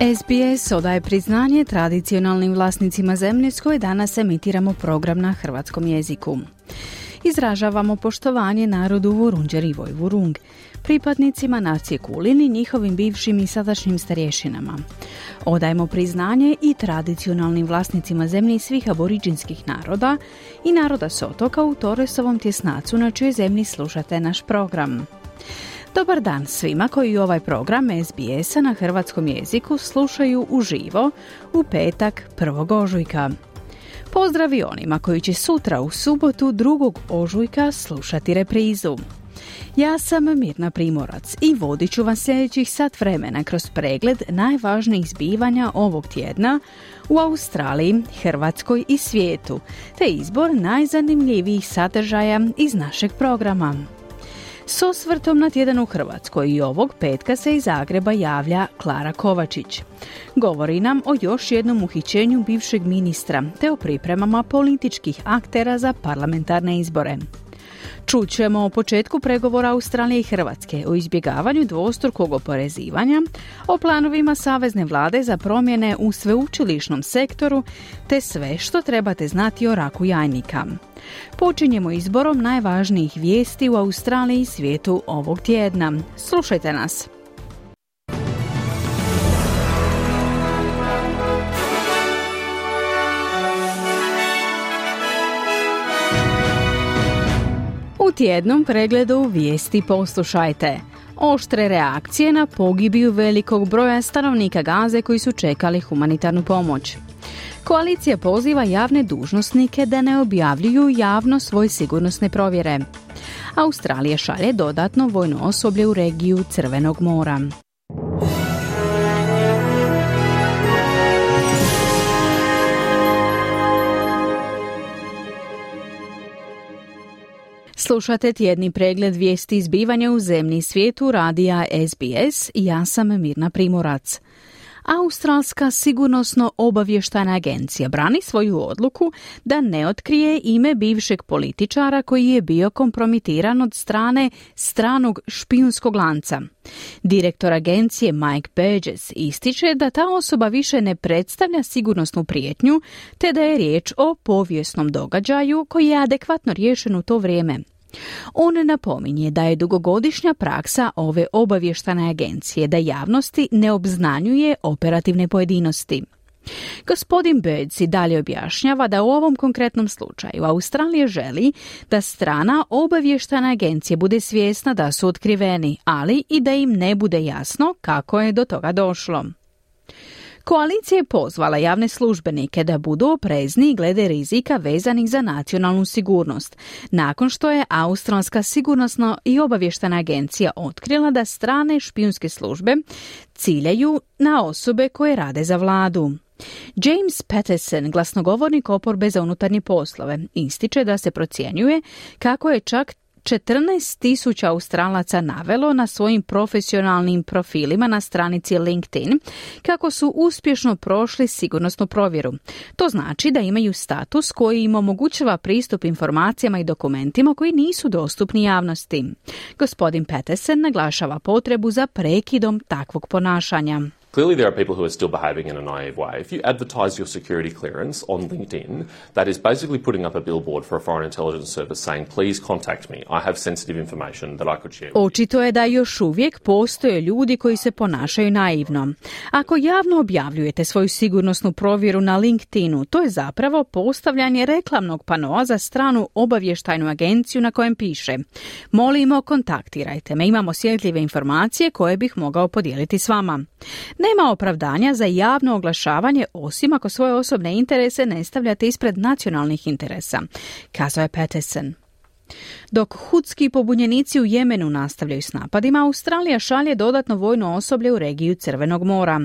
SBS odaje priznanje tradicionalnim vlasnicima zemlje s koje danas emitiramo program na hrvatskom jeziku. Izražavamo poštovanje narodu Vurunđer i Vojvurung, pripadnicima nacije Kulin i njihovim bivšim i sadašnjim starješinama. Odajemo priznanje i tradicionalnim vlasnicima zemlje svih aboriđinskih naroda i naroda s otoka u Toresovom tjesnacu na čijoj zemlji slušate naš program. Dobar dan svima koji ovaj program SBS-a na hrvatskom jeziku slušaju uživo u petak 1. ožujka. Pozdravi onima koji će sutra u subotu 2. ožujka slušati reprizu. Ja sam Mirna Primorac i vodit ću vas sljedećih sat vremena kroz pregled najvažnijih zbivanja ovog tjedna u Australiji, Hrvatskoj i svijetu, te izbor najzanimljivijih sadržaja iz našeg programa. S osvrtom na tjedan u Hrvatskoj i ovog petka se iz Zagreba javlja Klara Kovačić. Govori nam o još jednom uhićenju bivšeg ministra te o pripremama političkih aktera za parlamentarne izbore. Čućemo o početku pregovora Australije i Hrvatske o izbjegavanju dvostrukog oporezivanja, o planovima Savezne vlade za promjene u sveučilišnom sektoru, te sve što trebate znati o raku jajnika. Počinjemo izborom najvažnijih vijesti u Australiji i svijetu ovog tjedna. Slušajte nas! Tjednom pregledu vijesti poslušajte. Oštre reakcije na pogibiju velikog broja stanovnika Gaze koji su čekali humanitarnu pomoć. Koalicija poziva javne dužnosnike da ne objavljuju javno svoje sigurnosne provjere. Australija šalje dodatno vojno osoblje u regiju Crvenog mora. Slušate tjedni pregled vijesti izbivanja u zemlji i svijetu radija SBS ja sam Mirna Primorac. Australska sigurnosno obavještana agencija brani svoju odluku da ne otkrije ime bivšeg političara koji je bio kompromitiran od strane stranog špijunskog lanca. Direktor agencije Mike Burgess ističe da ta osoba više ne predstavlja sigurnosnu prijetnju, te da je riječ o povijesnom događaju koji je adekvatno riješen u to vrijeme. On napominje da je dugogodišnja praksa ove obavještane agencije da javnosti ne obznanjuje operativne pojedinosti. Gospodin Birds i dalje objašnjava da u ovom konkretnom slučaju Australija želi da strana obavještana agencije bude svjesna da su otkriveni, ali i da im ne bude jasno kako je do toga došlo. Koalicija je pozvala javne službenike da budu oprezni glede rizika vezanih za nacionalnu sigurnost, nakon što je Australska sigurnosna i obavještena agencija otkrila da strane špijunske službe ciljaju na osobe koje rade za vladu. James Patterson, glasnogovornik oporbe za unutarnje poslove, ističe da se procjenjuje kako je čak 14 tisuća Australaca navelo na svojim profesionalnim profilima na stranici LinkedIn kako su uspješno prošli sigurnosnu provjeru. To znači da imaju status koji im omogućava pristup informacijama i dokumentima koji nisu dostupni javnosti. Gospodin Petersen naglašava potrebu za prekidom takvog ponašanja. Clearly, there are people who are still behaving in a naive way. If you advertise your security clearance on LinkedIn, that is basically putting up a billboard for a foreign intelligence service saying, please contact me. I have sensitive information that I could share. Očito je da još uvijek postoje ljudi koji se ponašaju naivno. Ako javno objavljujete svoju sigurnosnu provjeru na LinkedInu, to je zapravo postavljanje reklamnog panoa za stranu obavještajnu agenciju na kojem piše Molimo, kontaktirajte me, imamo osjetljive informacije koje bih mogao podijeliti s vama. Nema opravdanja za javno oglašavanje osim ako svoje osobne interese ne stavljate ispred nacionalnih interesa, kazao je Patterson. Dok hudski pobunjenici u Jemenu nastavljaju s napadima, Australija šalje dodatno vojno osoblje u regiju Crvenog mora.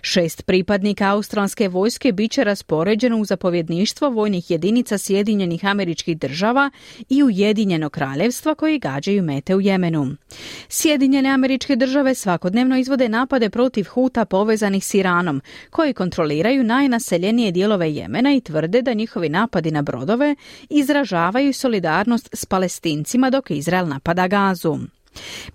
Šest pripadnika australske vojske bit će raspoređeno u zapovjedništvo vojnih jedinica Sjedinjenih američkih država i Ujedinjeno kraljevstva koji gađaju mete u Jemenu. Sjedinjene američke države svakodnevno izvode napade protiv Huta povezanih s Iranom, koji kontroliraju najnaseljenije dijelove Jemena i tvrde da njihovi napadi na brodove izražavaju solidarnost s palestincima dok Izrael napada gazu.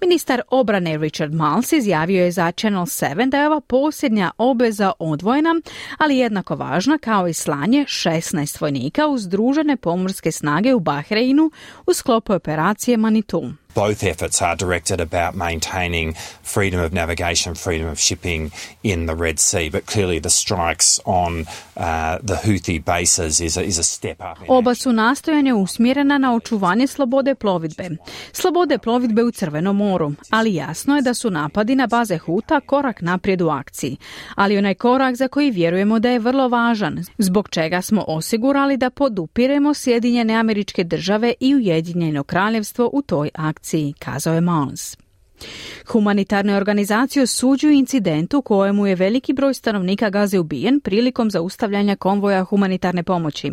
Ministar obrane Richard Miles izjavio je za Channel 7 da je ova posljednja obveza odvojena, ali jednako važna kao i slanje 16 vojnika uz združene pomorske snage u Bahreinu u sklopu operacije Manitou. Both efforts are directed about maintaining freedom of navigation, freedom of shipping in the Red Sea, but clearly the strikes on uh, the Houthi bases is a, is a step up. Oba su nastojanja usmjerena na očuvanje slobode plovidbe. Slobode plovidbe u Crvenom moru, ali jasno je da su napadi na baze Huta korak naprijed u akciji, ali onaj korak za koji vjerujemo da je vrlo važan, zbog čega smo osigurali da podupiremo Sjedinjene američke države i Ujedinjeno kraljevstvo u toj akciji akciji, kazao je Mons. Humanitarne organizacije osuđuju incidentu u kojemu je veliki broj stanovnika Gaze ubijen prilikom zaustavljanja konvoja humanitarne pomoći.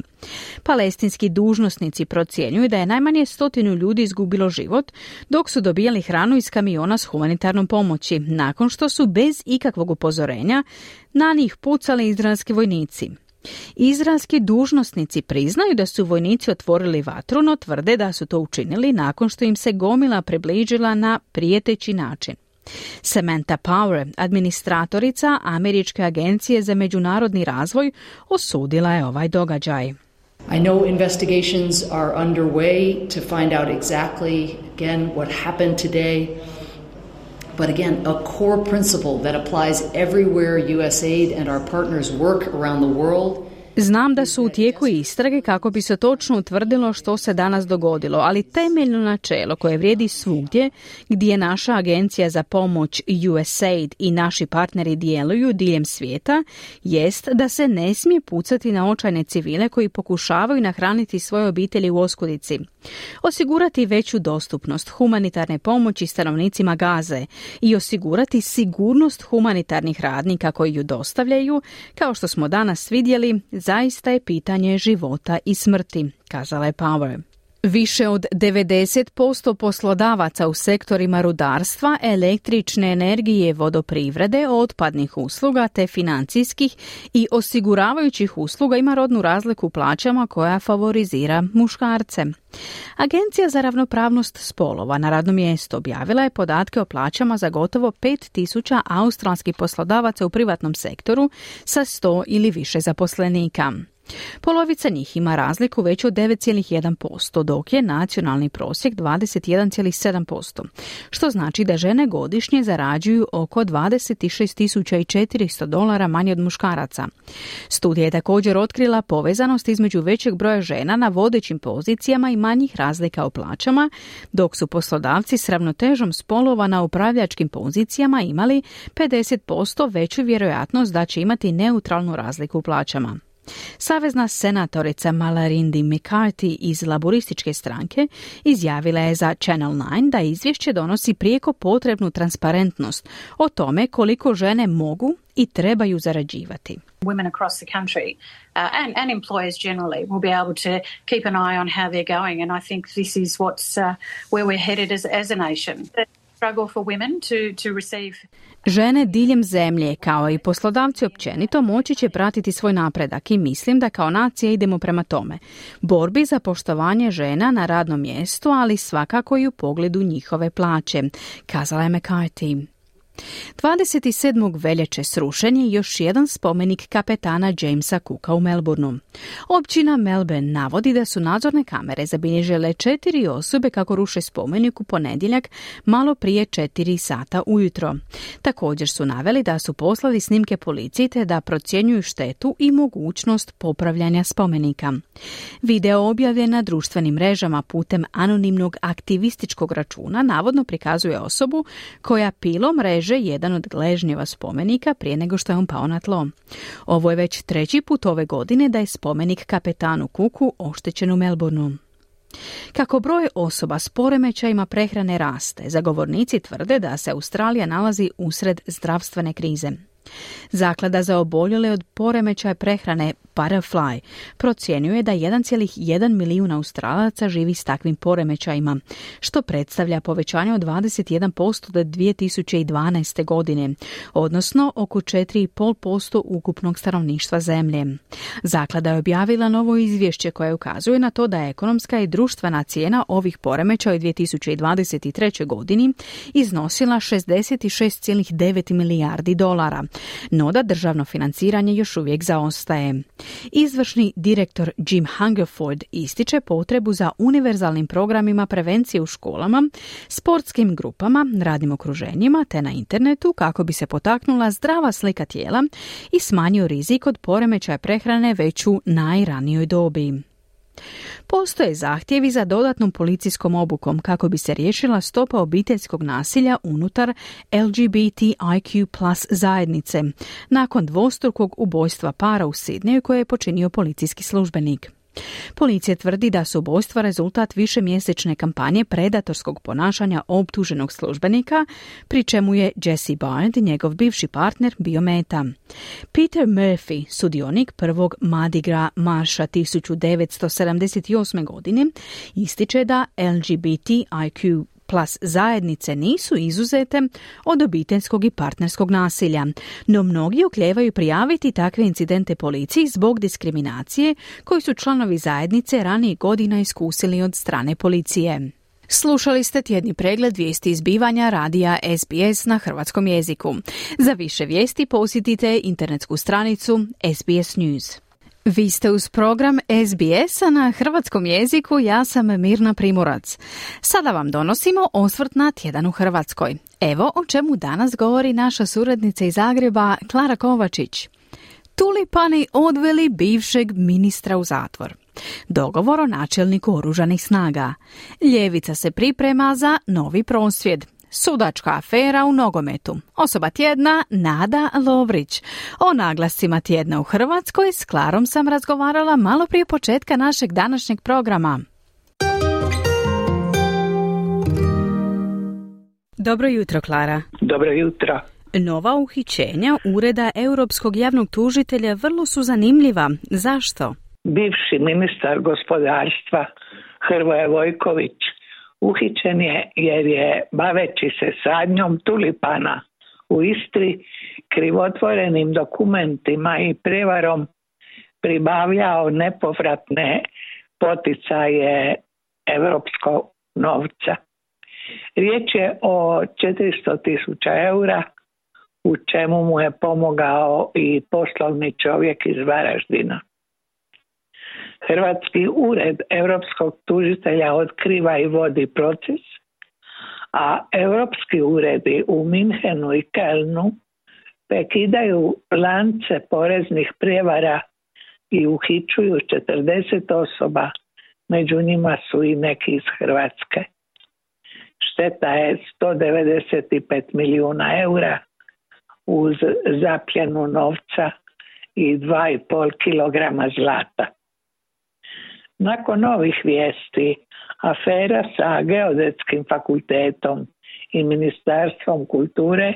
Palestinski dužnosnici procjenjuju da je najmanje stotinu ljudi izgubilo život dok su dobijali hranu iz kamiona s humanitarnom pomoći, nakon što su bez ikakvog upozorenja na njih pucali izraelski vojnici. Izraelski dužnosnici priznaju da su vojnici otvorili vatru, no tvrde da su to učinili nakon što im se gomila približila na prijeteći način. Samantha Power, administratorica Američke agencije za međunarodni razvoj, osudila je ovaj događaj. I know investigations are underway to find out exactly again what happened today. But again, a core principle that applies everywhere USAID and our partners work around the world Znam da su u tijeku istrage kako bi se točno utvrdilo što se danas dogodilo, ali temeljno načelo koje vrijedi svugdje gdje naša agencija za pomoć USAID i naši partneri djeluju diljem svijeta jest da se ne smije pucati na očajne civile koji pokušavaju nahraniti svoje obitelji u oskudici. Osigurati veću dostupnost humanitarne pomoći stanovnicima Gaze i osigurati sigurnost humanitarnih radnika koji ju dostavljaju, kao što smo danas vidjeli, zaista je pitanje života i smrti, kazala je Power. Više od 90% poslodavaca u sektorima rudarstva, električne energije, vodoprivrede, otpadnih usluga te financijskih i osiguravajućih usluga ima rodnu razliku u plaćama koja favorizira muškarce. Agencija za ravnopravnost spolova na radnom mjestu objavila je podatke o plaćama za gotovo 5000 australskih poslodavaca u privatnom sektoru sa 100 ili više zaposlenika. Polovica njih ima razliku već od 9,1%, dok je nacionalni prosjek 21,7%, što znači da žene godišnje zarađuju oko 26.400 dolara manje od muškaraca. Studija je također otkrila povezanost između većeg broja žena na vodećim pozicijama i manjih razlika u plaćama, dok su poslodavci s ravnotežom spolova na upravljačkim pozicijama imali 50% veću vjerojatnost da će imati neutralnu razliku u plaćama. Savezna senatorica Malarindi McCarthy iz laborističke stranke izjavila je za Channel 9 da izvješće donosi prijeko potrebnu transparentnost o tome koliko žene mogu i trebaju zarađivati. Women across the country uh, and, and employers generally will be able to keep an eye on how they're going and I think this is what's uh, where we're headed as, as a nation. The struggle for women to, to receive Žene diljem zemlje, kao i poslodavci općenito, moći će pratiti svoj napredak i mislim da kao nacija idemo prema tome. Borbi za poštovanje žena na radnom mjestu, ali svakako i u pogledu njihove plaće, kazala je McCarthy. 27. veljače srušen je još jedan spomenik kapetana Jamesa Cooka u Melbourneu. Općina Melbourne navodi da su nadzorne kamere zabilježile četiri osobe kako ruše spomenik u ponedjeljak malo prije četiri sata ujutro. Također su naveli da su poslali snimke policiji te da procjenjuju štetu i mogućnost popravljanja spomenika. Video objavljen na društvenim mrežama putem anonimnog aktivističkog računa navodno prikazuje osobu koja pilom mreže jedan od gležnjeva spomenika prije nego što je on pao na tlo. Ovo je već treći put ove godine da je spomenik kapetanu Kuku oštećen u Melbourneu. Kako broj osoba s poremećajima prehrane raste, zagovornici tvrde da se Australija nalazi usred zdravstvene krize. Zaklada za oboljele od poremećaja prehrane Parafly procjenjuje da 1,1 milijuna Australaca živi s takvim poremećajima, što predstavlja povećanje od 21% do 2012. godine, odnosno oko 4,5% ukupnog stanovništva zemlje. Zaklada je objavila novo izvješće koje ukazuje na to da je ekonomska i društvena cijena ovih poremećaja u 2023. godini iznosila 66,9 milijardi dolara, no da državno financiranje još uvijek zaostaje. Izvršni direktor Jim Hungerford ističe potrebu za univerzalnim programima prevencije u školama, sportskim grupama, radnim okruženjima te na internetu kako bi se potaknula zdrava slika tijela i smanjio rizik od poremećaja prehrane već u najranijoj dobi. Postoje zahtjevi za dodatnom policijskom obukom kako bi se riješila stopa obiteljskog nasilja unutar LGBTIQ plus zajednice nakon dvostrukog ubojstva para u Sidneju koje je počinio policijski službenik. Policija tvrdi da su ubojstva rezultat višemjesečne kampanje predatorskog ponašanja optuženog službenika, pri čemu je Jesse Bard, njegov bivši partner, bio meta. Peter Murphy, sudionik prvog Madigra marša 1978. godine, ističe da LGBTIQ plus zajednice nisu izuzete od obiteljskog i partnerskog nasilja, no mnogi okljevaju prijaviti takve incidente policiji zbog diskriminacije koju su članovi zajednice ranijih godina iskusili od strane policije. Slušali ste tjedni pregled vijesti izbivanja radija SBS na hrvatskom jeziku. Za više vijesti posjetite internetsku stranicu SBS News. Vi ste uz program SBS-a na hrvatskom jeziku, ja sam Mirna Primorac. Sada vam donosimo osvrt na tjedan u Hrvatskoj. Evo o čemu danas govori naša suradnica iz Zagreba, Klara Kovačić. Tulipani odveli bivšeg ministra u zatvor. Dogovor o načelniku oružanih snaga. Ljevica se priprema za novi prosvjed. Sudačka afera u nogometu. Osoba tjedna Nada Lovrić. O naglascima tjedna u Hrvatskoj s Klarom sam razgovarala malo prije početka našeg današnjeg programa. Dobro jutro, Klara. Dobro jutro. Nova uhićenja Ureda Europskog javnog tužitelja vrlo su zanimljiva. Zašto? Bivši ministar gospodarstva Hrvoje Vojković uhićen je jer je baveći se sadnjom tulipana u Istri krivotvorenim dokumentima i prevarom pribavljao nepovratne poticaje europskog novca. Riječ je o 400 tisuća eura u čemu mu je pomogao i poslovni čovjek iz Varaždina. Hrvatski ured europskog tužitelja otkriva i vodi proces, a europski uredi u Minhenu i Kelnu prekidaju lance poreznih prijevara i uhičuju 40 osoba, među njima su i neki iz Hrvatske. Šteta je 195 milijuna eura uz zapljenu novca i 2,5 kilograma zlata. Nakon ovih vijesti, afera sa Geodetskim fakultetom i Ministarstvom kulture,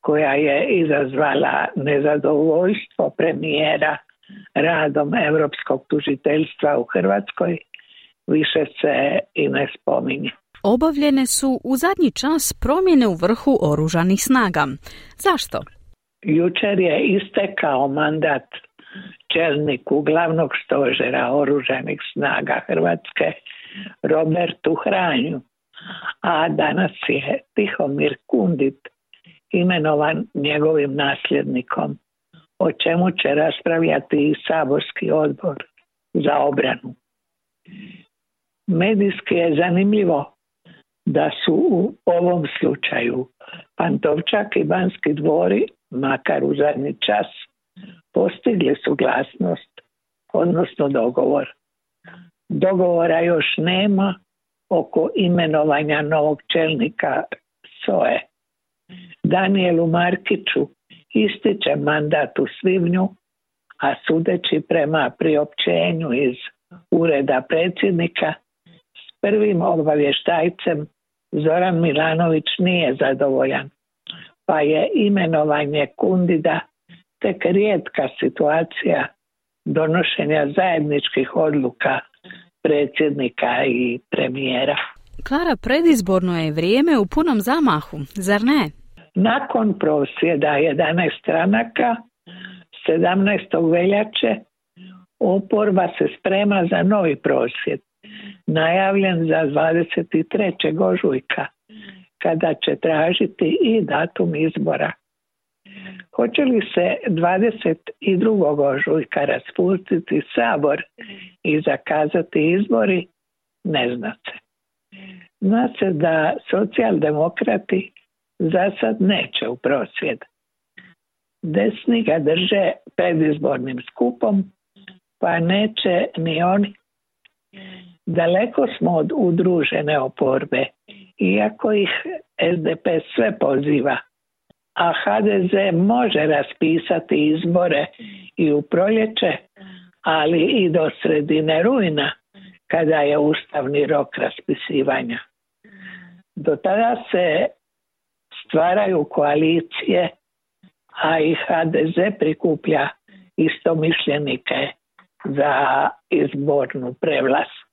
koja je izazvala nezadovoljstvo premijera radom Europskog tužiteljstva u Hrvatskoj, više se i ne spominje. Obavljene su u zadnji čas promjene u vrhu oružanih snaga. Zašto? Jučer je istekao mandat čelniku glavnog stožera oružanih snaga Hrvatske Robertu Hranju, a danas je Tihomir Kundit imenovan njegovim nasljednikom, o čemu će raspravljati i saborski odbor za obranu. Medijski je zanimljivo da su u ovom slučaju Pantovčak i Banski dvori, makar u zadnji čas, postigli suglasnost, odnosno dogovor. Dogovora još nema oko imenovanja novog čelnika SOE. Danielu Markiću ističe mandat u svibnju, a sudeći prema priopćenju iz ureda predsjednika prvim obavještajcem Zoran Milanović nije zadovoljan, pa je imenovanje Kundida tek rijetka situacija donošenja zajedničkih odluka predsjednika i premijera. Klara, predizborno je vrijeme u punom zamahu, zar ne? Nakon prosvjeda 11 stranaka 17. veljače oporba se sprema za novi prosvjed najavljen za 23. ožujka kada će tražiti i datum izbora. Hoće li se 22. ožujka raspustiti sabor i zakazati izbori? Ne zna se. Zna se da socijaldemokrati za sad neće u prosvjed. Desni ga drže predizbornim skupom, pa neće ni oni. Daleko smo od udružene oporbe, iako ih SDP sve poziva, a HDZ može raspisati izbore i u proljeće, ali i do sredine rujna, kada je ustavni rok raspisivanja. Do tada se stvaraju koalicije, a i HDZ prikuplja istomišljenike za izbornu prevlast.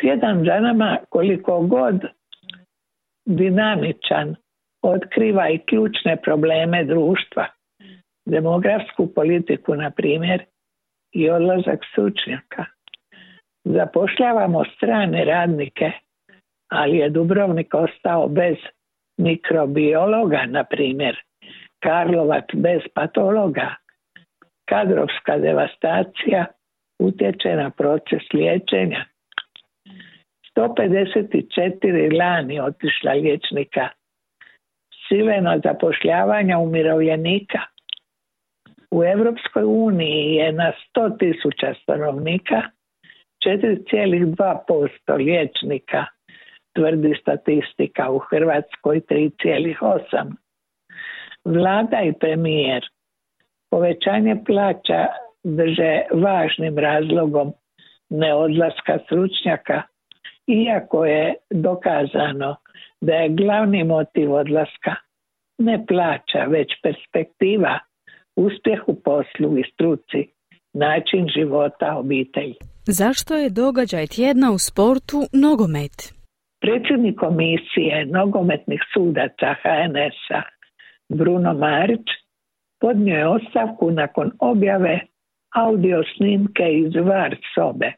Tjedan za nama koliko god dinamičan otkriva i ključne probleme društva, demografsku politiku na primjer i odlazak stručnjaka. Zapošljavamo strane radnike, ali je Dubrovnik ostao bez mikrobiologa, na primjer, Karlovac bez patologa. Kadrovska devastacija utječe na proces liječenja. 154 lani otišla liječnika. Sileno zapošljavanja umirovljenika. U Europskoj uniji je na 100 tisuća stanovnika 4,2% liječnika, tvrdi statistika u Hrvatskoj 3,8%. Vlada i premijer povećanje plaća drže važnim razlogom neodlaska stručnjaka, iako je dokazano da je glavni motiv odlaska ne plaća, već perspektiva, uspjeh u poslu i struci, način života obitelji. Zašto je događaj tjedna u sportu nogomet? Predsjednik komisije nogometnih sudaca HNS-a Bruno Marić podnio je ostavku nakon objave audio snimke iz VAR sobe.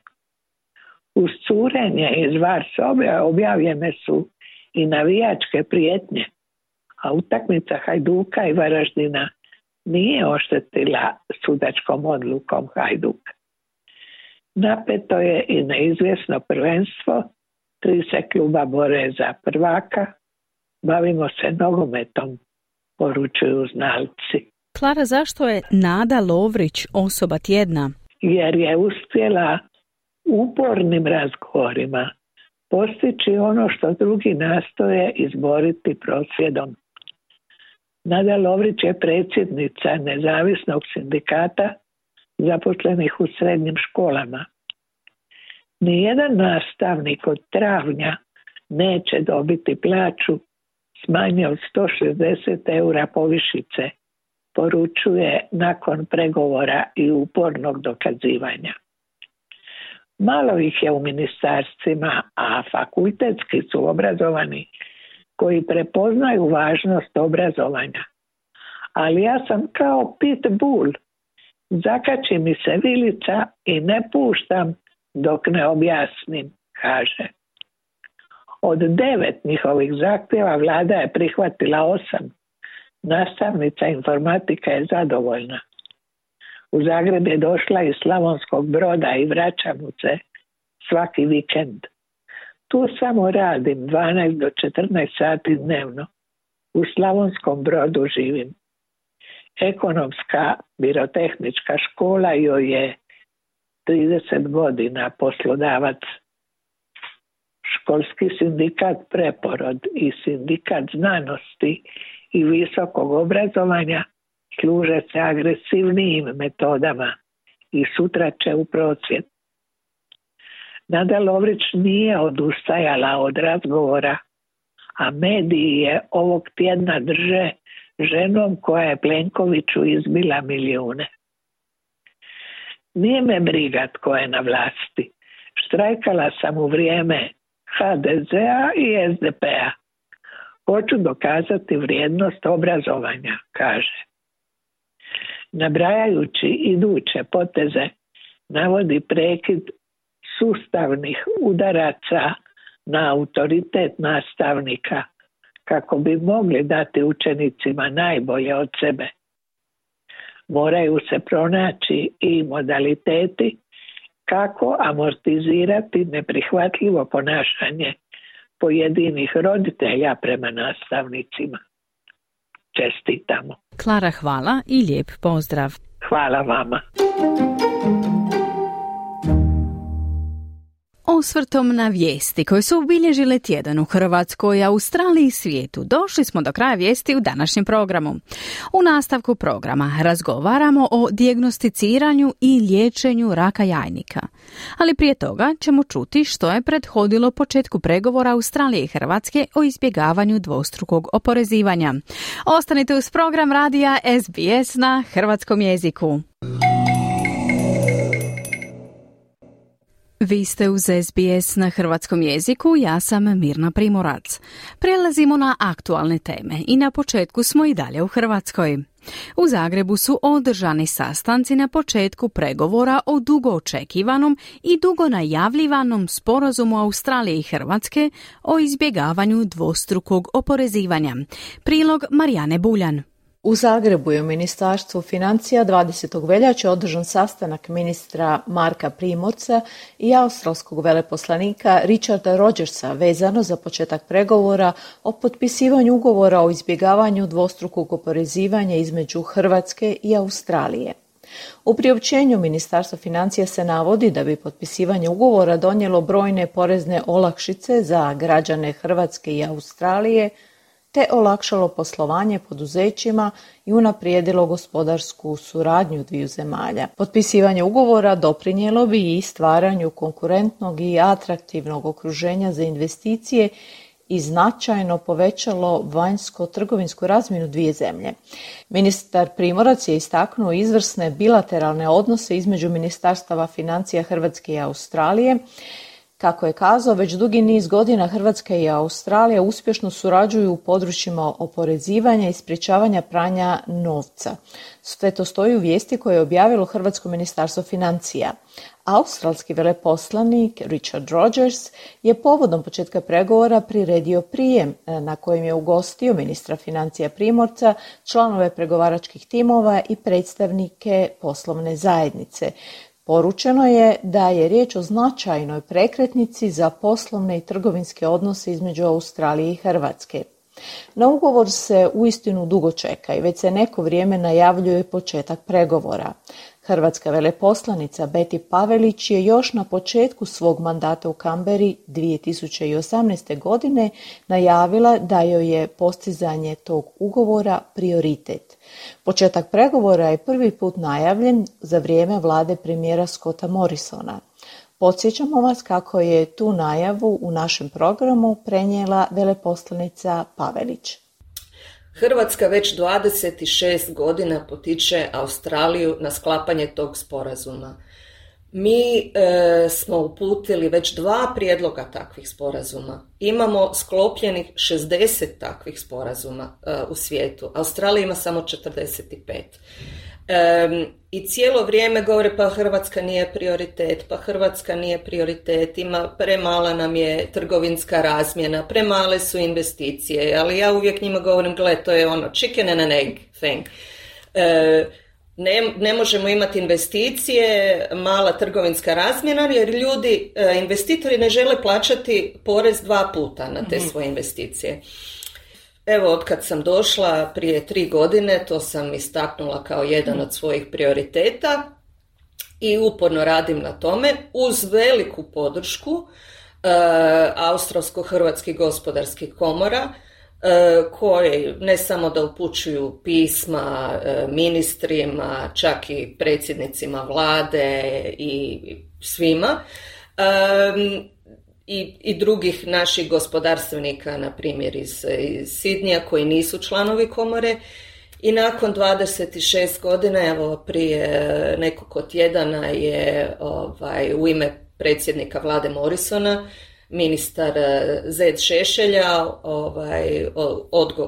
Uz curenje iz VAR sobe objavljene su i navijačke prijetnje, a utakmica Hajduka i Varaždina nije oštetila sudačkom odlukom Hajduka. Napeto je i neizvjesno prvenstvo, tri se kluba bore za prvaka, bavimo se nogometom, poručuju znalci. Klara, zašto je Nada Lovrić osoba tjedna? Jer je uspjela upornim razgovorima postići ono što drugi nastoje izboriti prosvjedom. Nada Lovrić je predsjednica nezavisnog sindikata zaposlenih u srednjim školama. Nijedan nastavnik od travnja neće dobiti plaću s manje od 160 eura povišice – poručuje nakon pregovora i upornog dokazivanja. Malo ih je u ministarstvima, a fakultetski su obrazovani koji prepoznaju važnost obrazovanja. Ali ja sam kao pit bull. Zakači mi se vilica i ne puštam dok ne objasnim, kaže. Od devet njihovih zahtjeva vlada je prihvatila osam, nastavnica informatika je zadovoljna. U Zagreb je došla iz Slavonskog broda i vraća mu se svaki vikend. Tu samo radim 12 do 14 sati dnevno. U Slavonskom brodu živim. Ekonomska birotehnička škola joj je 30 godina poslodavac. Školski sindikat Preporod i sindikat znanosti i visokog obrazovanja služe se agresivnijim metodama i sutra će u procvjet. Nada Lovrić nije odustajala od razgovora, a mediji je ovog tjedna drže ženom koja je Plenkoviću izbila milijune. Nije me briga tko je na vlasti. Štrajkala sam u vrijeme HDZ-a i SDP-a. Hoću dokazati vrijednost obrazovanja, kaže. Nabrajajući iduće poteze, navodi prekid sustavnih udaraca na autoritet nastavnika kako bi mogli dati učenicima najbolje od sebe. Moraju se pronaći i modaliteti kako amortizirati neprihvatljivo ponašanje pojedinih roditelja prema nastavnicima. Čestitamo. Klara, hvala i lijep pozdrav. Hvala vama. Osvrtom na vijesti koje su obilježile tjedan u Hrvatskoj, Australiji i svijetu, došli smo do kraja vijesti u današnjem programu. U nastavku programa razgovaramo o dijagnosticiranju i liječenju raka jajnika. Ali prije toga ćemo čuti što je prethodilo početku pregovora Australije i Hrvatske o izbjegavanju dvostrukog oporezivanja. Ostanite uz program radija SBS na hrvatskom jeziku. Vi ste uz SBS na hrvatskom jeziku, ja sam Mirna Primorac. Prelazimo na aktualne teme i na početku smo i dalje u Hrvatskoj. U Zagrebu su održani sastanci na početku pregovora o dugo očekivanom i dugo najavljivanom sporazumu Australije i Hrvatske o izbjegavanju dvostrukog oporezivanja. Prilog Marijane Buljan. U Zagrebu je u Ministarstvu financija 20. veljače održan sastanak ministra Marka Primorca i australskog veleposlanika Richarda Rogersa vezano za početak pregovora o potpisivanju ugovora o izbjegavanju dvostrukog oporezivanja između Hrvatske i Australije. U priopćenju Ministarstva financija se navodi da bi potpisivanje ugovora donijelo brojne porezne olakšice za građane Hrvatske i Australije, te olakšalo poslovanje poduzećima i unaprijedilo gospodarsku suradnju dviju zemalja. Potpisivanje ugovora doprinijelo bi i stvaranju konkurentnog i atraktivnog okruženja za investicije i značajno povećalo vanjsko-trgovinsku razmjenu dvije zemlje. Ministar Primorac je istaknuo izvrsne bilateralne odnose između Ministarstava financija Hrvatske i Australije, kako je kazao, već dugi niz godina Hrvatska i Australija uspješno surađuju u područjima oporezivanja i sprječavanja pranja novca. Sve to stoji u vijesti koje je objavilo Hrvatsko ministarstvo financija. Australski veleposlanik Richard Rogers je povodom početka pregovora priredio prijem e, na kojem je ugostio ministra financija Primorca, članove pregovaračkih timova i predstavnike poslovne zajednice. Poručeno je da je riječ o značajnoj prekretnici za poslovne i trgovinske odnose između Australije i Hrvatske. Na ugovor se uistinu dugo čeka i već se neko vrijeme najavljuje početak pregovora. Hrvatska veleposlanica Beti Pavelić je još na početku svog mandata u Kamberi 2018. godine najavila da joj je postizanje tog ugovora prioritet. Početak pregovora je prvi put najavljen za vrijeme vlade premijera Scotta Morrisona. Podsjećamo vas kako je tu najavu u našem programu prenijela veleposlanica Pavelić. Hrvatska već 26 godina potiče Australiju na sklapanje tog sporazuma. Mi e, smo uputili već dva prijedloga takvih sporazuma. Imamo sklopljenih 60 takvih sporazuma e, u svijetu. Australija ima samo 45. I cijelo vrijeme govore pa Hrvatska nije prioritet, pa Hrvatska nije prioritet, ima premala nam je trgovinska razmjena, premale su investicije, ali ja uvijek njima govorim, gle, to je ono chicken and an egg thing. Ne, ne možemo imati investicije, mala trgovinska razmjena, jer ljudi, e, investitori ne žele plaćati porez dva puta na te mhm. svoje investicije. Evo, od kad sam došla prije tri godine, to sam istaknula kao jedan od svojih prioriteta i uporno radim na tome uz veliku podršku uh, Australsko-Hrvatskih gospodarskih komora koje ne samo da upućuju pisma e, ministrima, čak i predsjednicima vlade i svima, i, i drugih naših gospodarstvenika, na primjer iz, iz Sidnija, koji nisu članovi komore. I nakon 26 godina, evo prije nekoliko tjedana je ovaj, u ime predsjednika vlade Morisona ministar Zed Šešelja ovaj,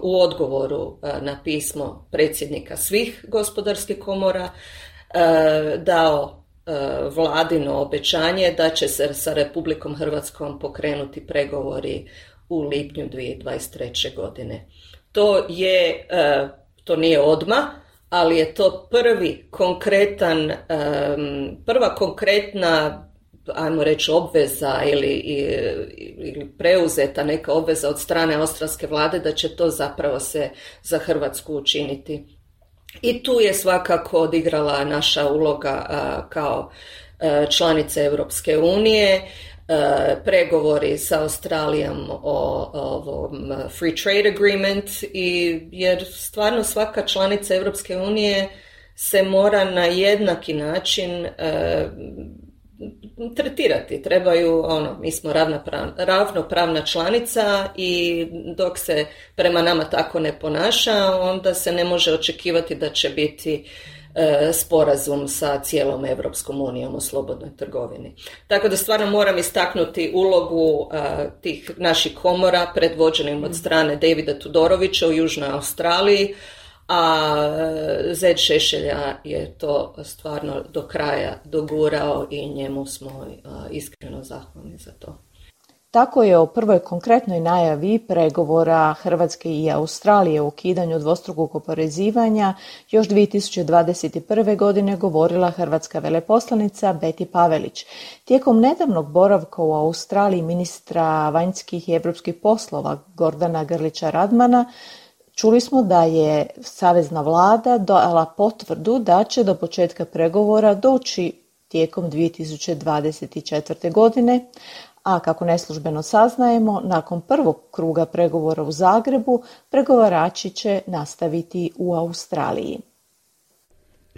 u odgovoru eh, na pismo predsjednika svih gospodarskih komora eh, dao vladino obećanje da će se sa Republikom Hrvatskom pokrenuti pregovori u lipnju 2023. godine. To je, to nije odma, ali je to prvi konkretan, prva konkretna ajmo reći obveza ili, ili preuzeta neka obveza od strane australske vlade da će to zapravo se za Hrvatsku učiniti. I tu je svakako odigrala naša uloga kao e, članice Europske unije, e, pregovori sa Australijom o, ovom free trade agreement i jer stvarno svaka članica Europske unije se mora na jednaki način e, tretirati. Trebaju, ono, mi smo ravnopravna članica i dok se prema nama tako ne ponaša, onda se ne može očekivati da će biti e, sporazum sa cijelom Europskom unijom o slobodnoj trgovini. Tako da stvarno moram istaknuti ulogu e, tih naših komora predvođenim od strane Davida Tudorovića u Južnoj Australiji, a Zed Šešelja je to stvarno do kraja dogurao i njemu smo iskreno zahvalni za to. Tako je o prvoj konkretnoj najavi pregovora Hrvatske i Australije u ukidanju dvostrukog oporezivanja još 2021. godine govorila hrvatska veleposlanica Beti Pavelić. Tijekom nedavnog boravka u Australiji ministra vanjskih i europskih poslova Gordana Grlića Radmana Čuli smo da je Savezna vlada dala potvrdu da će do početka pregovora doći tijekom 2024. godine, a kako neslužbeno saznajemo, nakon prvog kruga pregovora u Zagrebu, pregovarači će nastaviti u Australiji.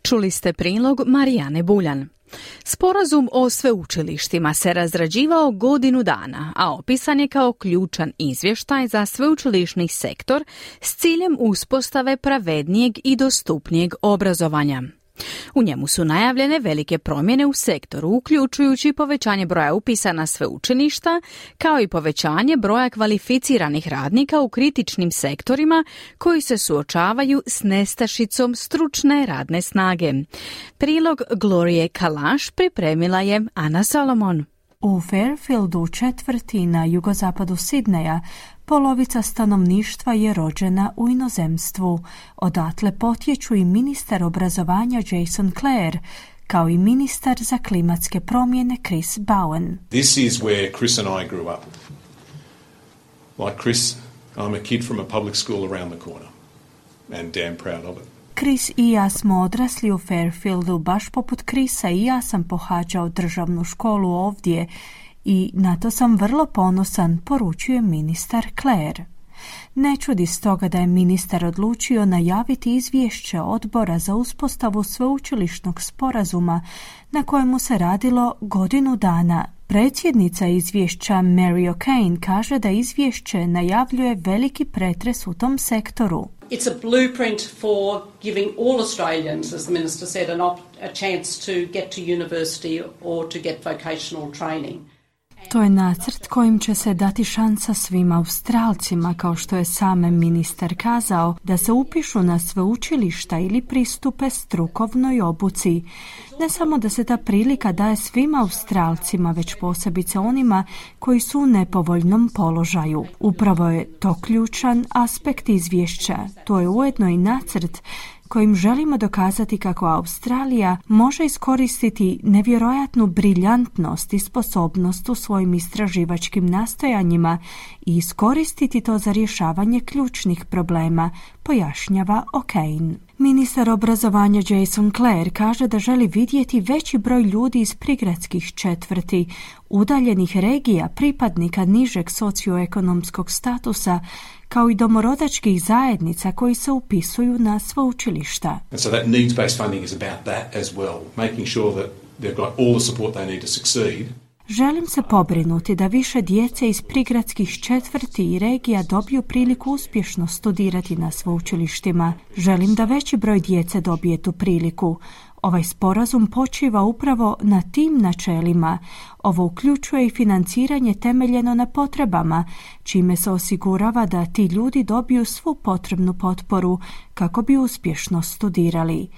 Čuli ste prilog Marijane Buljan. Sporazum o sveučilištima se razrađivao godinu dana, a opisan je kao ključan izvještaj za sveučilišni sektor s ciljem uspostave pravednijeg i dostupnijeg obrazovanja. U njemu su najavljene velike promjene u sektoru, uključujući povećanje broja upisa na sveučilišta, kao i povećanje broja kvalificiranih radnika u kritičnim sektorima koji se suočavaju s nestašicom stručne radne snage. Prilog Glorije Kalaš pripremila je Ana Salomon. U Fairfieldu četvrti na jugozapadu Sidneja Polovica stanovništva je rođena u inozemstvu. Odatle potječu i ministar obrazovanja Jason Clare, kao i ministar za klimatske promjene Chris Bowen. This is where Chris and I grew up. Like Chris, I'm a kid from a public school around the corner and damn proud of it. Chris i ja smo odrasli u Fairfieldu, baš poput Krisa i ja sam pohađao državnu školu ovdje i na to sam vrlo ponosan, poručuje ministar Claire. Ne čudi stoga da je ministar odlučio najaviti izvješće odbora za uspostavu sveučilišnog sporazuma na kojemu se radilo godinu dana. Predsjednica izvješća Mary O'Kane kaže da izvješće najavljuje veliki pretres u tom sektoru. It's a blueprint for giving all Australians, as the Minister said, an op- a chance to get to university or to get vocational training. To je nacrt kojim će se dati šansa svim Australcima, kao što je sam ministar kazao, da se upišu na sveučilišta ili pristupe strukovnoj obuci. Ne samo da se ta prilika daje svim Australcima, već posebice onima koji su u nepovoljnom položaju. Upravo je to ključan aspekt izvješća. To je ujedno i nacrt kojim želimo dokazati kako Australija može iskoristiti nevjerojatnu briljantnost i sposobnost u svojim istraživačkim nastojanjima i iskoristiti to za rješavanje ključnih problema, pojašnjava O'Kane. Ministar obrazovanja Jason Clare kaže da želi vidjeti veći broj ljudi iz prigradskih četvrti, udaljenih regija, pripadnika nižeg socioekonomskog statusa, kao i domorodačkih zajednica koji se upisuju na sveučilišta. So that needs-based funding is about that as well, making sure that they've got all the support they need to succeed Želim se pobrinuti da više djece iz prigradskih četvrti i regija dobiju priliku uspješno studirati na sveučilištima. Želim da veći broj djece dobije tu priliku. Ovaj sporazum počiva upravo na tim načelima. Ovo uključuje i financiranje temeljeno na potrebama, čime se osigurava da ti ljudi dobiju svu potrebnu potporu kako bi uspješno studirali.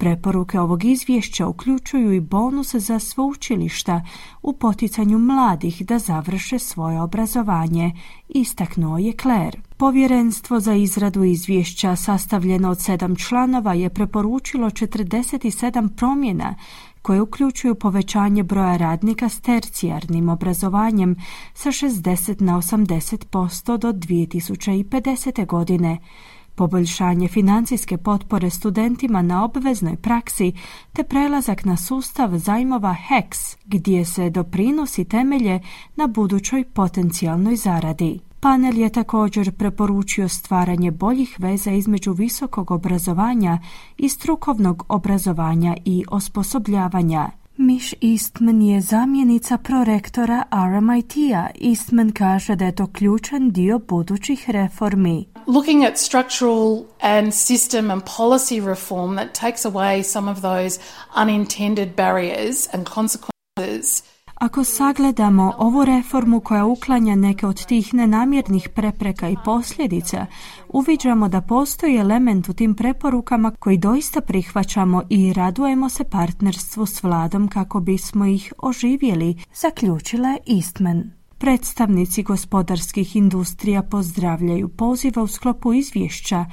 Preporuke ovog izvješća uključuju i bonuse za sveučilišta u poticanju mladih da završe svoje obrazovanje, istaknuo je Claire. Povjerenstvo za izradu izvješća sastavljeno od sedam članova je preporučilo 47 promjena koje uključuju povećanje broja radnika s tercijarnim obrazovanjem sa 60 na 80% do 2050. godine, poboljšanje financijske potpore studentima na obveznoj praksi te prelazak na sustav zajmova HEX gdje se doprinosi temelje na budućoj potencijalnoj zaradi. Panel je također preporučio stvaranje boljih veza između visokog obrazovanja i strukovnog obrazovanja i osposobljavanja. Miš Eastman je zamjenica prorektora RMIT-a. Eastman kaže da je to ključan dio budućih reformi. Looking at structural and system and policy reform that takes away some of those unintended barriers and consequences ako sagledamo ovu reformu koja uklanja neke od tih nenamjernih prepreka i posljedica, uviđamo da postoji element u tim preporukama koji doista prihvaćamo i radujemo se partnerstvu s vladom kako bismo ih oživjeli, zaključila je Eastman. Predstavnici gospodarskih industrija pozdravljaju poziva u sklopu izvješća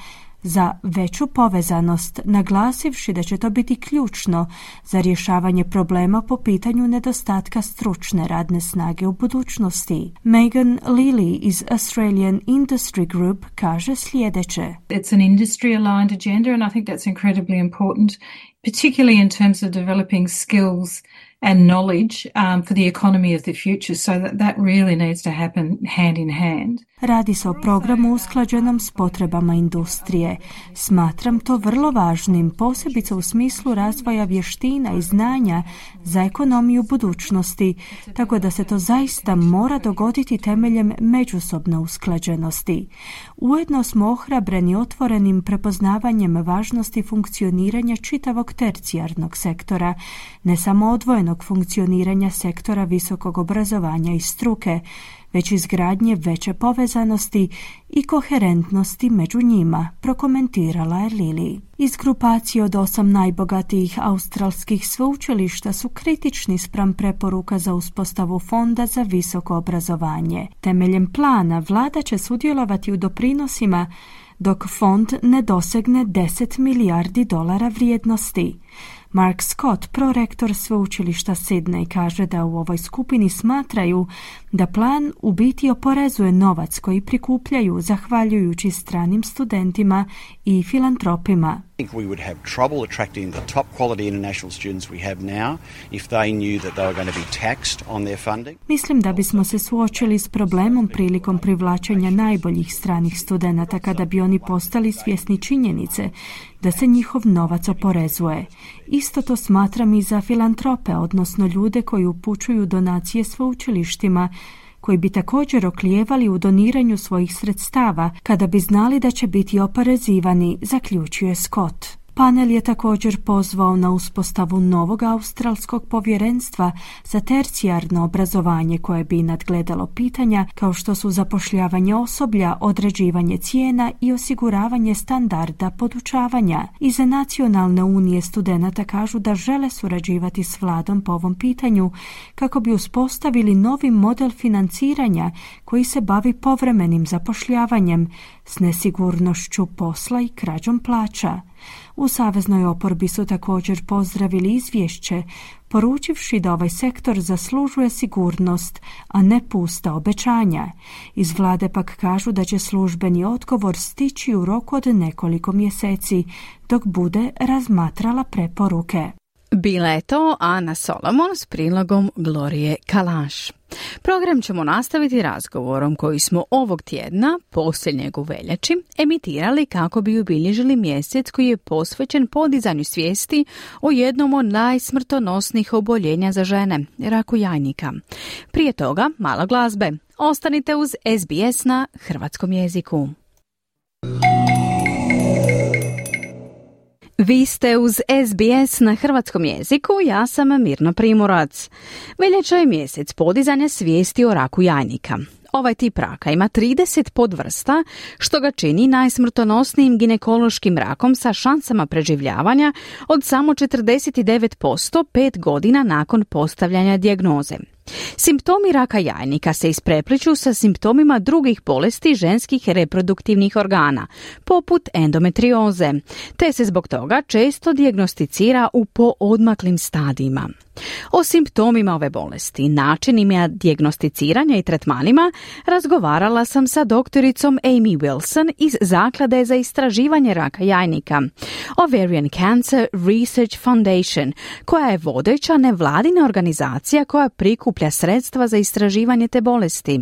za veću povezanost, naglasivši da će to biti ključno za rješavanje problema po pitanju nedostatka stručne radne snage u budućnosti. Megan Lilly iz Australian Industry Group kaže sljedeće. It's an industry aligned agenda and I think that's incredibly important, particularly in terms of developing skills and knowledge um, for the economy of the future. So that, that really needs to happen hand in hand. Radi se o programu usklađenom s potrebama industrije. Smatram to vrlo važnim, posebice u smislu razvoja vještina i znanja za ekonomiju budućnosti, tako da se to zaista mora dogoditi temeljem međusobne usklađenosti. Ujedno smo ohrabreni otvorenim prepoznavanjem važnosti funkcioniranja čitavog tercijarnog sektora, ne samo odvojenog funkcioniranja sektora visokog obrazovanja i struke, već izgradnje veće povezanosti i koherentnosti među njima, prokomentirala je Lili. Iz grupacije od osam najbogatijih australskih sveučilišta su kritični spram preporuka za uspostavu fonda za visoko obrazovanje. Temeljem plana vlada će sudjelovati u doprinosima dok fond ne dosegne 10 milijardi dolara vrijednosti. Mark Scott, prorektor sveučilišta Sydney, kaže da u ovoj skupini smatraju da plan u biti oporezuje novac koji prikupljaju zahvaljujući stranim studentima i filantropima. Think we would have trouble attracting the top quality international students we have now if they knew that they were going to be taxed on their funding. Mislim da bismo se suočili s problemom prilikom privlačenja najboljih stranih studenata kada bi oni postali svjesni činjenice da se njihov novac oporezuje. Isto to smatram i za filantrope, odnosno ljude koji upućuju donacije sveučilištima koji bi također oklijevali u doniranju svojih sredstava kada bi znali da će biti oporezivani, zaključuje Scott. Panel je također pozvao na uspostavu novog australskog povjerenstva za tercijarno obrazovanje koje bi nadgledalo pitanja kao što su zapošljavanje osoblja, određivanje cijena i osiguravanje standarda podučavanja. Iza Nacionalne unije studenata kažu da žele surađivati s vladom po ovom pitanju kako bi uspostavili novi model financiranja koji se bavi povremenim zapošljavanjem s nesigurnošću posla i krađom plaća. U Saveznoj oporbi su također pozdravili izvješće, poručivši da ovaj sektor zaslužuje sigurnost, a ne pusta obećanja. Iz vlade pak kažu da će službeni odgovor stići u roku od nekoliko mjeseci, dok bude razmatrala preporuke. Bila je to Ana Solomon s prilogom Glorije Kalaš. Program ćemo nastaviti razgovorom koji smo ovog tjedna, posljednjeg u veljači, emitirali kako bi obilježili mjesec koji je posvećen podizanju svijesti o jednom od najsmrtonosnih oboljenja za žene, raku jajnika. Prije toga, malo glazbe. Ostanite uz SBS na hrvatskom jeziku. Vi ste uz SBS na hrvatskom jeziku, ja sam Mirna Primorac. Veljača je mjesec podizanja svijesti o raku jajnika. Ovaj tip raka ima 30 podvrsta, što ga čini najsmrtonosnijim ginekološkim rakom sa šansama preživljavanja od samo 49% pet godina nakon postavljanja dijagnoze. Simptomi raka jajnika se isprepliču sa simptomima drugih bolesti ženskih reproduktivnih organa, poput endometrioze, te se zbog toga često dijagnosticira u poodmaklim stadijima. O simptomima ove bolesti, načinima dijagnosticiranja i tretmanima razgovarala sam sa doktoricom Amy Wilson iz Zaklade za istraživanje raka jajnika, Ovarian Cancer Research Foundation, koja je vodeća nevladina organizacija koja prikuplja sredstva za istraživanje te bolesti.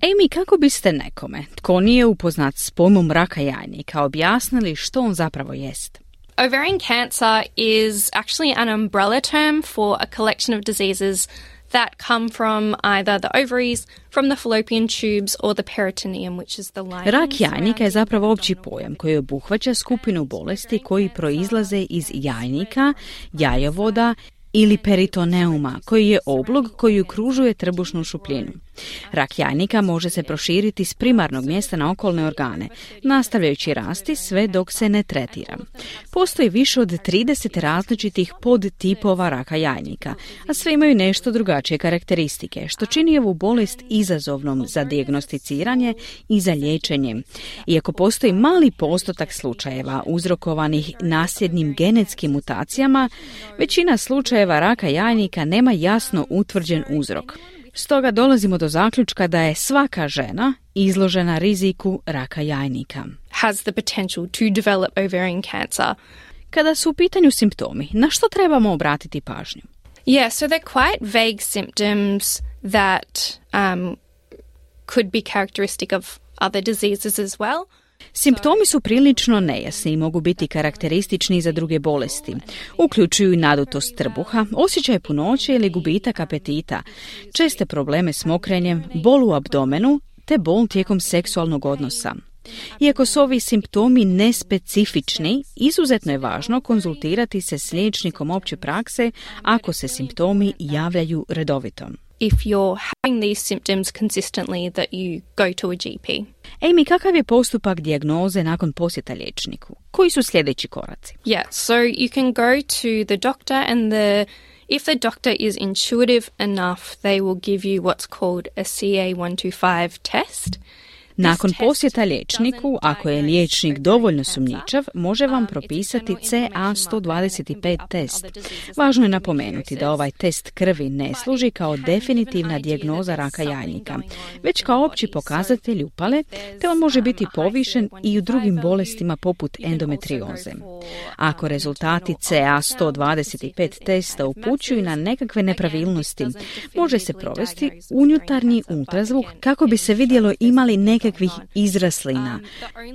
Amy, kako biste nekome, tko nije upoznat s pojmom raka jajnika, objasnili što on zapravo jest? Ovarian cancer is actually an umbrella term for a collection of diseases that come from either the ovaries, from the fallopian tubes or the peritoneum, which is the lining. Rak jajnika je zapravo opći pojam koji obuhvaća skupinu bolesti koji proizlaze iz jajnika, jajovoda ili peritoneuma, koji je oblog koji okružuje trbušnu šupljinu. Rak jajnika može se proširiti s primarnog mjesta na okolne organe, nastavljajući rasti sve dok se ne tretira. Postoji više od 30 različitih podtipova raka jajnika, a sve imaju nešto drugačije karakteristike, što čini ovu bolest izazovnom za dijagnosticiranje i za liječenje. Iako postoji mali postotak slučajeva uzrokovanih nasljednim genetskim mutacijama, većina slučajeva raka jajnika nema jasno utvrđen uzrok. Stoga dolazimo do zaključka da je svaka žena izložena riziku raka jajnika. Has the potential to develop ovarian cancer. Kada su u pitanju simptomi, na što trebamo obratiti pažnju? Yeah, so they're quite vague symptoms that um, could be characteristic of other diseases as well. Simptomi su prilično nejasni i mogu biti karakteristični za druge bolesti. Uključuju nadutost trbuha, osjećaj punoće ili gubitak apetita, česte probleme s mokrenjem, bol u abdomenu te bol tijekom seksualnog odnosa. Iako su ovi simptomi nespecifični, izuzetno je važno konzultirati se s liječnikom opće prakse ako se simptomi javljaju redovito. If you're having these symptoms consistently that you go to a GP. Amy, kakav je postupak dijagnoze nakon posjeta liječniku? Koji su sljedeći koraci? Yeah, so you can go to the doctor and the if the doctor is intuitive enough, they will give you what's called a CA125 test. Nakon posjeta liječniku, ako je liječnik dovoljno sumnjičav, može vam propisati CA125 test. Važno je napomenuti da ovaj test krvi ne služi kao definitivna dijagnoza raka jajnika, već kao opći pokazatelj upale, te on može biti povišen i u drugim bolestima poput endometrioze. Ako rezultati CA125 testa upućuju na nekakve nepravilnosti, može se provesti unutarnji ultrazvuk kako bi se vidjelo imali neke nekakvih izraslina.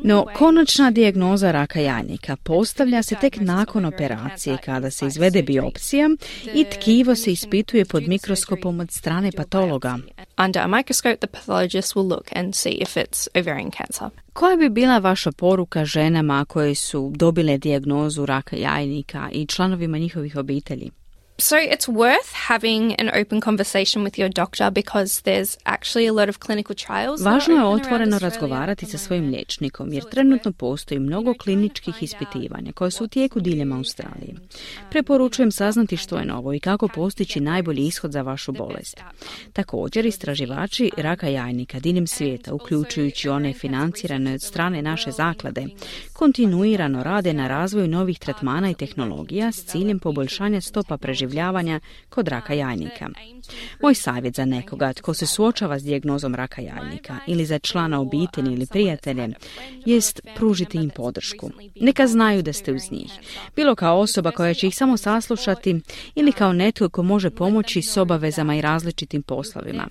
No, konačna dijagnoza raka jajnika postavlja se tek nakon operacije kada se izvede biopsija i tkivo se ispituje pod mikroskopom od strane patologa. Under a microscope, the pathologist will look and see if it's ovarian cancer. Koja bi bila vaša poruka ženama koje su dobile dijagnozu raka jajnika i članovima njihovih obitelji? So it's worth having an open conversation with your doctor because there's actually a lot of clinical trials. Važno je otvoreno razgovarati sa svojim liječnikom jer trenutno postoji mnogo kliničkih ispitivanja koje su u tijeku diljem Australije. Preporučujem saznati što je novo i kako postići najbolji ishod za vašu bolest. Također istraživači raka jajnika diljem svijeta, uključujući one financirane od strane naše zaklade, kontinuirano rade na razvoju novih tretmana i tehnologija s ciljem poboljšanja stopa preživljavanja preživljavanja kod raka jajnika. Moj savjet za nekoga tko se suočava s dijagnozom raka jajnika ili za člana obitelji ili prijatelje jest pružiti im podršku. Neka znaju da ste uz njih. Bilo kao osoba koja će ih samo saslušati ili kao netko ko može pomoći s obavezama i različitim poslovima.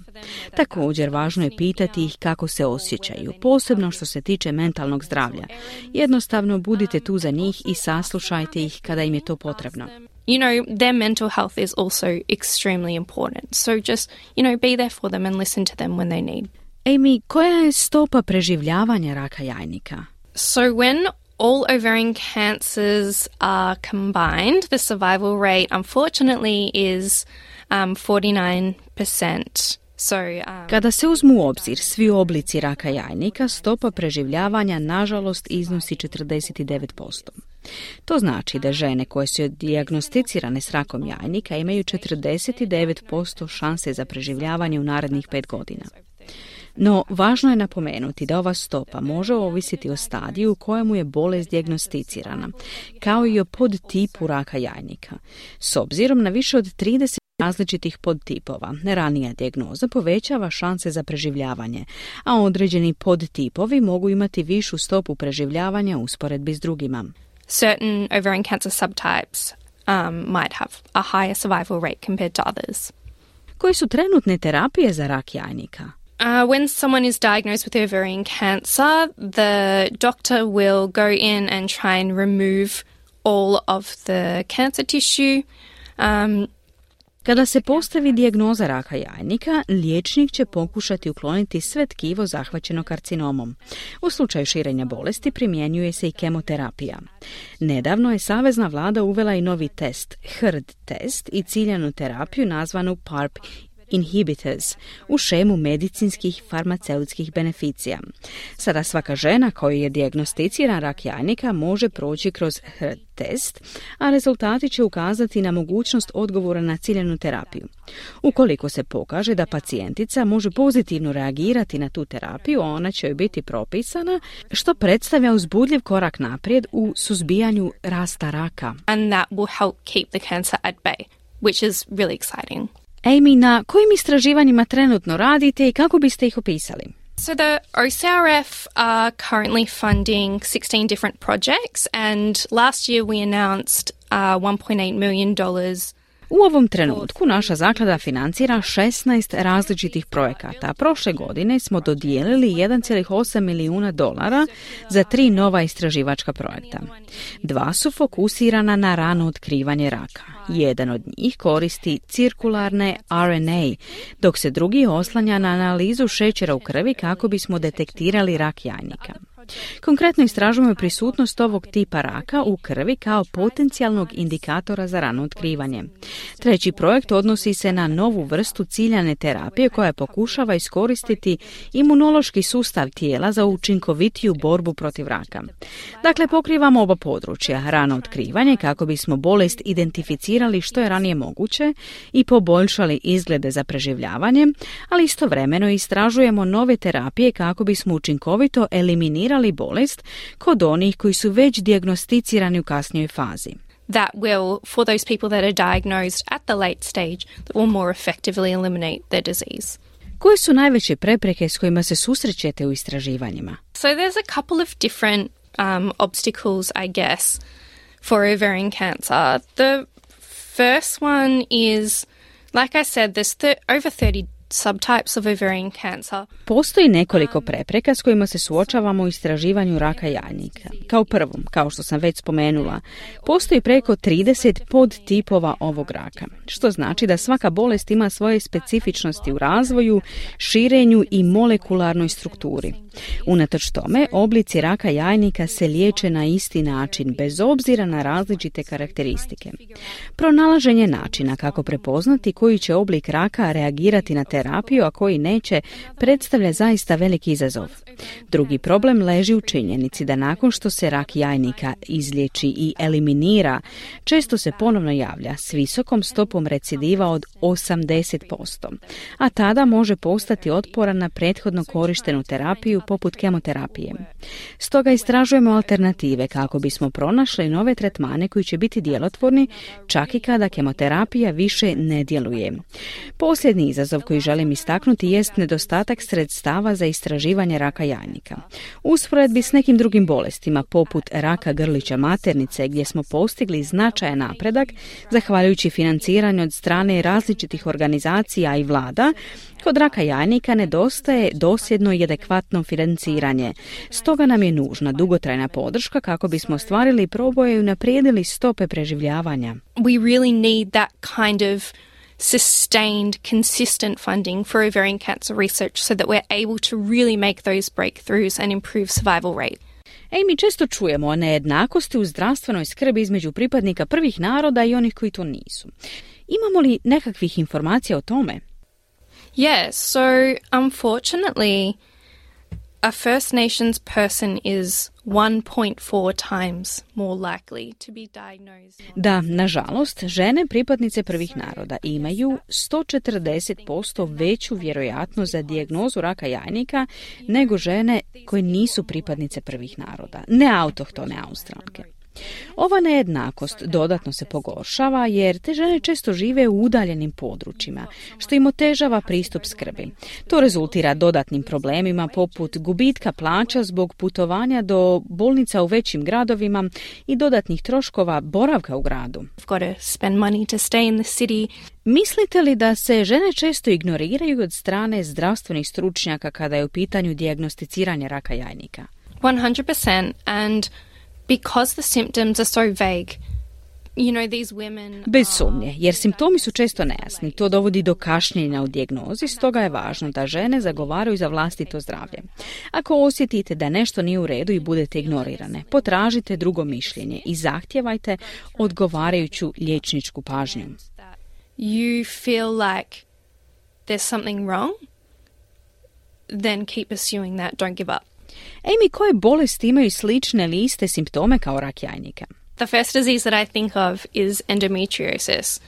Također, važno je pitati ih kako se osjećaju, posebno što se tiče mentalnog zdravlja. Jednostavno budite tu za njih i saslušajte ih kada im je to potrebno. You know, their mental health is also extremely important. So just, you know, be there for them and listen to them when they need. Amy, koja je stopa preživljavanja raka jajnika? So when all ovarian cancers are combined, the survival rate unfortunately is um, 49%. Um, Kada se uzmu u obzir svi oblici raka jajnika, stopa preživljavanja nažalost iznosi 49%. To znači da žene koje su dijagnosticirane s rakom jajnika imaju 49% šanse za preživljavanje u narednih pet godina. No, važno je napomenuti da ova stopa može ovisiti o stadiju u kojemu je bolest dijagnosticirana, kao i o podtipu raka jajnika. S obzirom na više od 30 različitih podtipova, ranija dijagnoza povećava šanse za preživljavanje, a određeni podtipovi mogu imati višu stopu preživljavanja u usporedbi s drugima. Certain ovarian cancer subtypes um, might have a higher survival rate compared to others. Koje su trenutne terapije za rak jajnika? Uh, when someone is diagnosed with ovarian cancer, the doctor will go in and try and remove all of the cancer tissue. Um, Kada se postavi dijagnoza raka jajnika, liječnik će pokušati ukloniti sve tkivo zahvaćeno karcinomom. U slučaju širenja bolesti primjenjuje se i kemoterapija. Nedavno je Savezna vlada uvela i novi test, HRD test i ciljanu terapiju nazvanu PARP inhibitors u šemu medicinskih farmaceutskih beneficija. Sada svaka žena koju je dijagnosticiran rak jajnika može proći kroz HRT test, a rezultati će ukazati na mogućnost odgovora na ciljenu terapiju. Ukoliko se pokaže da pacijentica može pozitivno reagirati na tu terapiju, ona će joj biti propisana, što predstavlja uzbudljiv korak naprijed u suzbijanju rasta raka. And that will help keep the cancer at bay, which is really exciting. Amy, na kojim istraživanjima trenutno radite i kako biste ih opisali? So the OCRF are currently funding 16 different projects and last year we announced uh, 1.8 million dollars U ovom trenutku naša zaklada financira 16 različitih projekata. Prošle godine smo dodijelili 1,8 milijuna dolara za tri nova istraživačka projekta. Dva su fokusirana na rano otkrivanje raka. Jedan od njih koristi cirkularne RNA, dok se drugi oslanja na analizu šećera u krvi kako bismo detektirali rak jajnika. Konkretno istražujemo prisutnost ovog tipa raka u krvi kao potencijalnog indikatora za rano otkrivanje. Treći projekt odnosi se na novu vrstu ciljane terapije koja pokušava iskoristiti imunološki sustav tijela za učinkovitiju borbu protiv raka. Dakle, pokrivamo oba područja, rano otkrivanje kako bismo bolest identificirali što je ranije moguće i poboljšali izglede za preživljavanje, ali istovremeno istražujemo nove terapije kako bismo učinkovito eliminirali prevenirali bolest kod onih koji su već dijagnosticirani u kasnijoj fazi. That will, for those people that are diagnosed at the late stage, that will more effectively eliminate their disease. Koje su najveće prepreke s kojima se susrećete u istraživanjima? So there's a couple of different um, obstacles, I guess, for ovarian cancer. The first one is, like I said, there's th- over 30 subtypes of ovarian cancer. Postoji nekoliko prepreka s kojima se suočavamo u istraživanju raka jajnika. Kao prvom, kao što sam već spomenula, postoji preko 30 podtipova ovog raka, što znači da svaka bolest ima svoje specifičnosti u razvoju, širenju i molekularnoj strukturi. Unatoč tome, oblici raka jajnika se liječe na isti način, bez obzira na različite karakteristike. Pronalaženje načina kako prepoznati koji će oblik raka reagirati na terapiju, a koji neće, predstavlja zaista veliki izazov. Drugi problem leži u činjenici da nakon što se rak jajnika izliječi i eliminira, često se ponovno javlja s visokom stopom recidiva od 80%, a tada može postati otporan na prethodno korištenu terapiju poput kemoterapije. Stoga istražujemo alternative kako bismo pronašli nove tretmane koji će biti djelotvorni čak i kada kemoterapija više ne djeluje. Posljednji izazov koji želim istaknuti jest nedostatak sredstava za istraživanje raka jajnika. Usporedbi s nekim drugim bolestima poput raka grlića maternice gdje smo postigli značajan napredak zahvaljujući financiranju od strane različitih organizacija i vlada, Kod raka jajnika nedostaje dosljedno i adekvatno financiranje. Stoga nam je nužna dugotrajna podrška kako bismo ostvarili proboje i unaprijedili stope preživljavanja. We really need that kind of sustained, consistent funding for ovarian cancer research so that we're able to really make those breakthroughs and improve survival rate. Ej, mi često čujemo o nejednakosti u zdravstvenoj skrbi između pripadnika prvih naroda i onih koji to nisu. Imamo li nekakvih informacija o tome? Yeah, so unfortunately, a First Nations person is 1.4 times more likely to be diagnosed. Da, nažalost, žene pripadnice prvih naroda imaju 140% veću vjerojatnost za dijagnozu raka jajnika nego žene koje nisu pripadnice prvih naroda, ne autohtone australke. Ova nejednakost dodatno se pogoršava jer te žene često žive u udaljenim područjima, što im otežava pristup skrbi. To rezultira dodatnim problemima poput gubitka plaća zbog putovanja do bolnica u većim gradovima i dodatnih troškova boravka u gradu. Mislite li da se žene često ignoriraju od strane zdravstvenih stručnjaka kada je u pitanju dijagnosticiranje raka jajnika? 100% and because the symptoms are so vague. You know, these women Bez sumnje, jer simptomi su često nejasni. To dovodi do kašnjenja u dijagnozi, stoga je važno da žene zagovaraju za vlastito zdravlje. Ako osjetite da nešto nije u redu i budete ignorirane, potražite drugo mišljenje i zahtjevajte odgovarajuću liječničku pažnju. You feel like there's something wrong, then keep pursuing that, don't give up. Amy, koje bolesti imaju slične liste simptome kao rak jajnika? The first disease that I think of is endometriosis.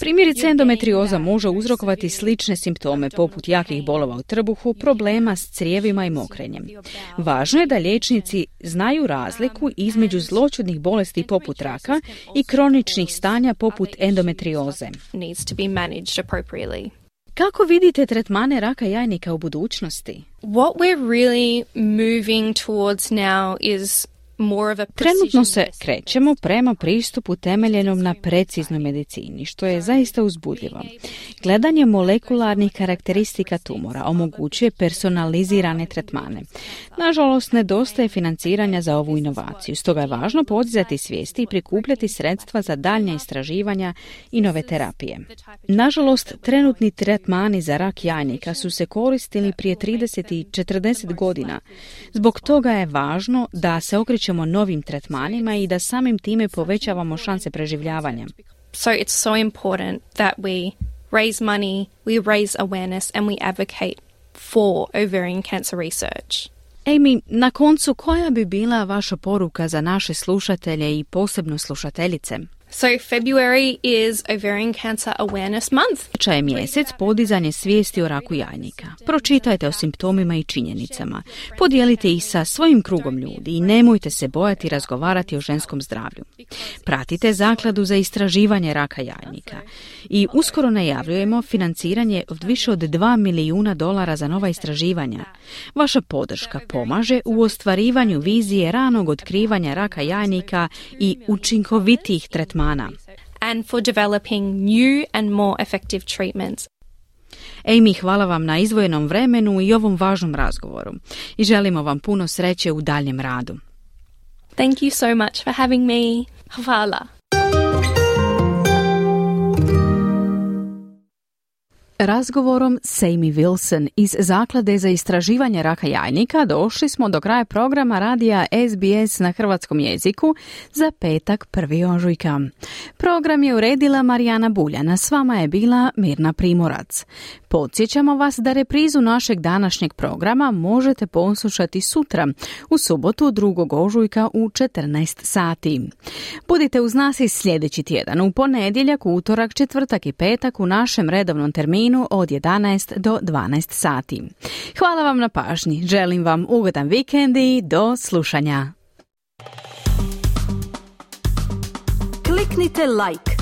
Primjerice endometrioza može uzrokovati slične simptome poput jakih bolova u trbuhu, problema s crijevima i mokrenjem. Važno je da liječnici znaju razliku između zloćudnih bolesti poput raka i kroničnih stanja poput endometrioze. Kako vidite tretmane raka jajnika u budućnosti? What we're really moving towards now is Trenutno se krećemo prema pristupu temeljenom na preciznoj medicini, što je zaista uzbudljivo. Gledanje molekularnih karakteristika tumora omogućuje personalizirane tretmane. Nažalost, nedostaje financiranja za ovu inovaciju, stoga je važno podizati svijesti i prikupljati sredstva za daljnja istraživanja i nove terapije. Nažalost, trenutni tretmani za rak jajnika su se koristili prije 30 i 40 godina. Zbog toga je važno da se okreće okrećemo novim tretmanima i da samim time povećavamo šanse preživljavanja. So it's so important that we raise money, we raise awareness and we advocate for ovarian cancer research. Amy, na koncu koja bi bila vaša poruka za naše slušatelje i posebno slušateljice? So February is Ovarian Cancer Awareness Month. je mjesec podizanje svijesti o raku jajnika. Pročitajte o simptomima i činjenicama. Podijelite ih sa svojim krugom ljudi i nemojte se bojati razgovarati o ženskom zdravlju. Pratite zakladu za istraživanje raka jajnika. I uskoro najavljujemo financiranje od više od 2 milijuna dolara za nova istraživanja. Vaša podrška pomaže u ostvarivanju vizije ranog otkrivanja raka jajnika i učinkovitih tretmana And for developing new and more effective treatments. Amy, hvala vam na izvojenom vremenu i ovom važnom razgovoru. I želimo vam puno sreće u daljem radu. Thank you so much for having me. Hvala. Razgovorom s Amy Wilson iz Zaklade za istraživanje raka jajnika došli smo do kraja programa radija SBS na hrvatskom jeziku za petak 1. ožujka. Program je uredila Marijana Buljana, s vama je bila Mirna Primorac. Podsjećamo vas da reprizu našeg današnjeg programa možete poslušati sutra, u subotu 2. ožujka u 14 sati. Budite uz nas i sljedeći tjedan u ponedjeljak, utorak, četvrtak i petak u našem redovnom terminu od 11 do 12 sati. Hvala vam na pažnji, želim vam ugodan vikend i do slušanja. Kliknite like,